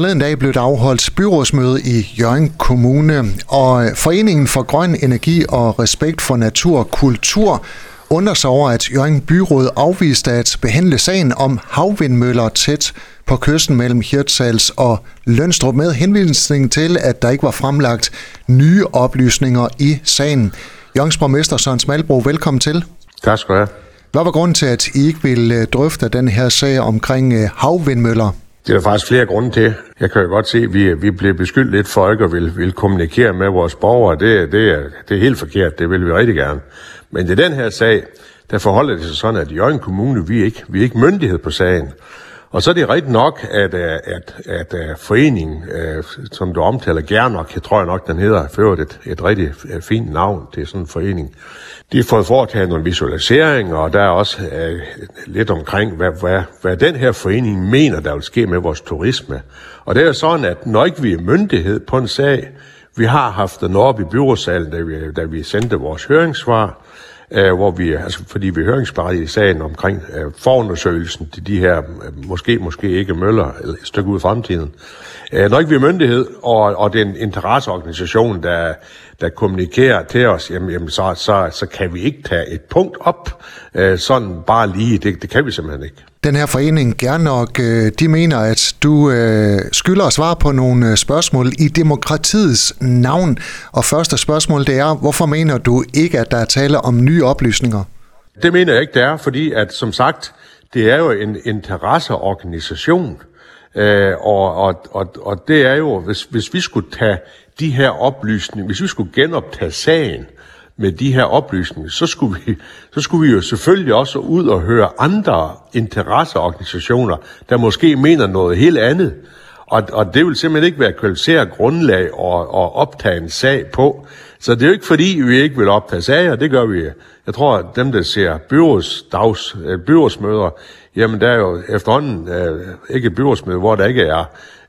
Forleden dag blev der afholdt byrådsmøde i Jørgen Kommune, og Foreningen for Grøn Energi og Respekt for Natur og Kultur undrer sig over, at Jørgen Byråd afviste at behandle sagen om havvindmøller tæt på kysten mellem Hirtshals og Lønstrup med henvisning til, at der ikke var fremlagt nye oplysninger i sagen. Jørgens borgmester Søren Smalbro, velkommen til. Tak skal du have. Hvad var grunden til, at I ikke ville drøfte den her sag omkring havvindmøller? Det er der faktisk flere grunde til. Jeg kan jo godt se, at vi, vi bliver beskyldt lidt for ikke at vil, vil kommunikere med vores borgere. Det, det, er, det er helt forkert. Det vil vi rigtig gerne. Men i den her sag, der forholder det sig sådan, at i Jørgen Kommune, vi er ikke, vi er ikke myndighed på sagen. Og så er det rigtigt nok, at, øh, at, at, at foreningen, øh, som du omtaler, gerne nok, jeg tror jeg nok, den hedder, fører et, et rigtig fint navn til sådan en forening. De har fået foretaget nogle visualiseringer, og der er også uh, lidt omkring, hvad, hvad, hvad den her forening mener, der vil ske med vores turisme. Og det er sådan, at når ikke vi er myndighed på en sag, vi har haft den oppe i byrådsalen, da vi, da vi sendte vores høringssvar, øh, hvor vi, altså fordi vi høringsberettigede i sagen omkring øh, forundersøgelsen til de her, øh, måske, måske ikke møller, eller et stykke ud i fremtiden. Øh, når ikke vi er myndighed, og, og det er en interesseorganisation, der, der kommunikerer til os, jamen, jamen så, så, så kan vi ikke tage et punkt op, øh, sådan bare lige. Det, det kan vi simpelthen ikke. Den her forening, gerne nok, øh, de mener, at du øh, skylder at svare på nogle øh, spørgsmål i demokratiets navn. Og første spørgsmål, det er, hvorfor mener du ikke, at der er tale om nye oplysninger? Det mener jeg ikke, det er, fordi at som sagt, det er jo en interesseorganisation. Øh, og, og, og, og det er jo, hvis, hvis vi skulle tage de her oplysninger, hvis vi skulle genoptage sagen med de her oplysninger, så skulle vi, så skulle vi jo selvfølgelig også ud og høre andre interesseorganisationer, der måske mener noget helt andet. Og, og det vil simpelthen ikke være kvalificeret grundlag at, at optage en sag på. Så det er jo ikke fordi, vi ikke vil optage sager, det gør vi. Jeg tror, at dem, der ser byrådsdags, øh, byrådsmøder, jamen der er jo efterhånden øh, ikke et byrådsmøde, hvor der ikke er,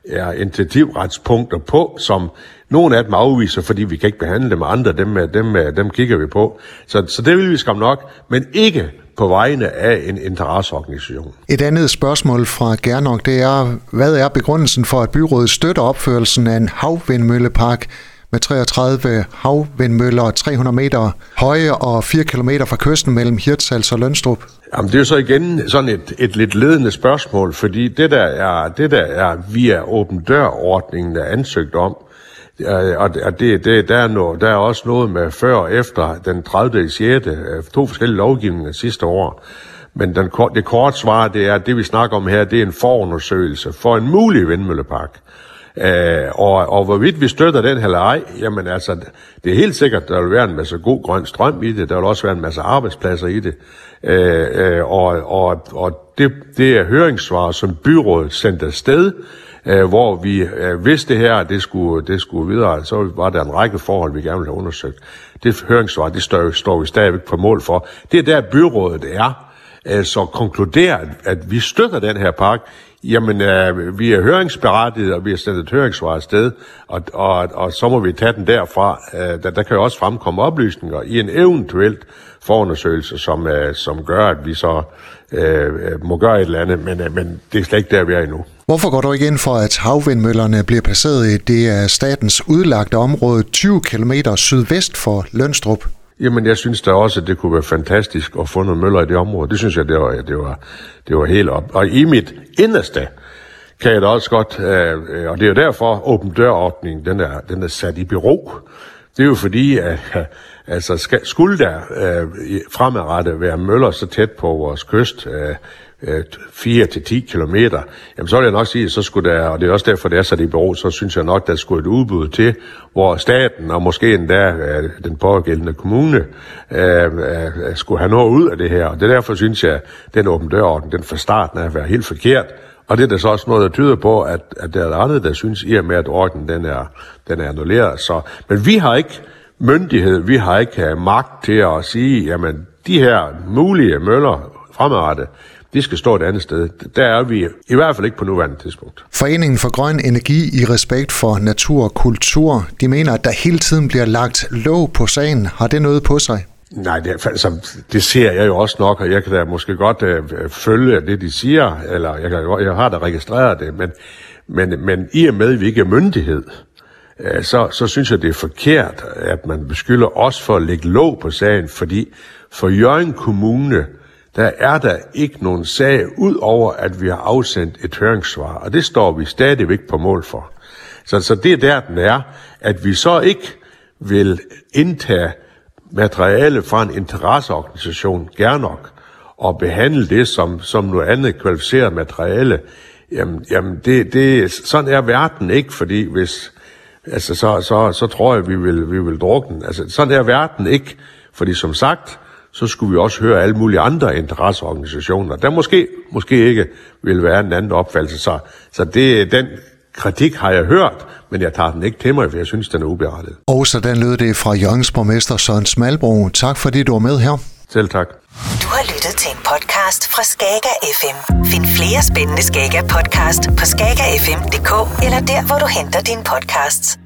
er initiativretspunkter på, som nogle af dem afviser, fordi vi kan ikke behandle dem, andre dem, dem, dem kigger vi på. Så, så det vil vi skam nok, men ikke på vegne af en interesseorganisation. Et andet spørgsmål fra Gernok, det er, hvad er begrundelsen for, at byrådet støtter opførelsen af en havvindmøllepark med 33 havvindmøller 300 meter høje og 4 km fra kysten mellem Hirtshals og Lønstrup? Jamen, det er jo så igen sådan et, et lidt ledende spørgsmål, fordi det der er, det der er via åben dør-ordningen, der er ansøgt om, øh, og det, det, der, er noget, der er også noget med før og efter den 30. 6. Øh, to forskellige lovgivninger sidste år. Men den, det korte svar, det er, at det vi snakker om her, det er en forundersøgelse for en mulig vindmøllepark. Øh, og, og hvorvidt vi støtter den eller ej, jamen altså, det er helt sikkert, der vil være en masse god grøn strøm i det, der vil også være en masse arbejdspladser i det. Øh, øh, og og, og det, det er høringssvar, som byrådet sendte afsted, øh, hvor vi, øh, hvis det her det skulle, det skulle videre, så var der en række forhold, vi gerne ville have undersøgt. Det høringssvar, det står, står vi stadigvæk på mål for. Det er der byrådet er. Øh, så konkluderer, at vi støtter den her park, Jamen, øh, vi er høringsberettiget, og vi har sendt et høringssvar afsted, og, og, og så må vi tage den derfra. Øh, der, der kan jo også fremkomme oplysninger i en eventuelt forundersøgelse, som, øh, som gør, at vi så øh, øh må gøre et eller andet, men, øh, men det er slet ikke der, vi er endnu. Hvorfor går du ikke ind for, at havvindmøllerne bliver placeret i det af statens udlagte område 20 km sydvest for Lønstrup? Jamen, jeg synes da også, at det kunne være fantastisk at få nogle møller i det område. Det synes jeg, det var, det var, det var helt op. Og i mit inderste kan jeg da også godt, øh, øh og det er jo derfor, åben dørordningen, den er, den er sat i bero. Det er jo fordi, at altså, skal, skulle der øh, fremadrettet være møller så tæt på vores kyst, øh, øh 4 til 10 km, jamen så vil jeg nok sige, så skulle der, og det er også derfor, det er sat i bero, så synes jeg nok, der skulle et udbud til, hvor staten og måske endda øh, den pågældende kommune øh, øh, skulle have noget ud af det her. Og det er derfor, synes jeg, den åben dørorden, den fra starten af være helt forkert. Og det er der så også noget, der tyder på, at, at der er andet, der synes, i og med, at ordenen den er, den er annulleret. Så, men vi har ikke myndighed, vi har ikke øh, magt til at sige, jamen de her mulige møller fremadrettet, de skal stå et andet sted. Der er vi i hvert fald ikke på nuværende tidspunkt. Foreningen for Grøn Energi i respekt for natur og kultur, de mener, at der hele tiden bliver lagt låg på sagen. Har det noget på sig? Nej, det, altså, det ser jeg jo også nok, og jeg kan da måske godt øh, øh følge det, de siger, eller jeg, kan, jeg har da registreret det, men, Men, men i og med, at vi ikke er myndighed, øh, så, så synes jeg, det er forkert, at man beskylder os for at lægge låg på sagen, fordi for Jørgen Kommune, der er der ikke nogen sag, ud over at vi har afsendt et høringssvar, og det står vi stadigvæk på mål for. Så, så det er der, den er, at vi så ikke vil indtage materiale fra en interesseorganisation, gerne nok, og behandle det som, som noget andet kvalificeret materiale, jamen, jamen det, det, sådan er verden ikke, fordi hvis, altså så, så, så tror jeg, vi vil, vi vil drukne. Altså sådan er verden ikke, fordi som sagt, så skulle vi også høre alle mulige andre interesseorganisationer, der måske, måske ikke vil være en anden opfattelse. Så, så det, den kritik har jeg hørt, men jeg tager den ikke til mig, for jeg synes, den er uberettiget. Og så den lød det fra Jørgens borgmester Søren Smalbro. Tak fordi du var med her. Selv tak. Du har lyttet til en podcast fra Skager FM. Find flere spændende Skager podcast på skagerfm.dk eller der, hvor du henter dine podcasts.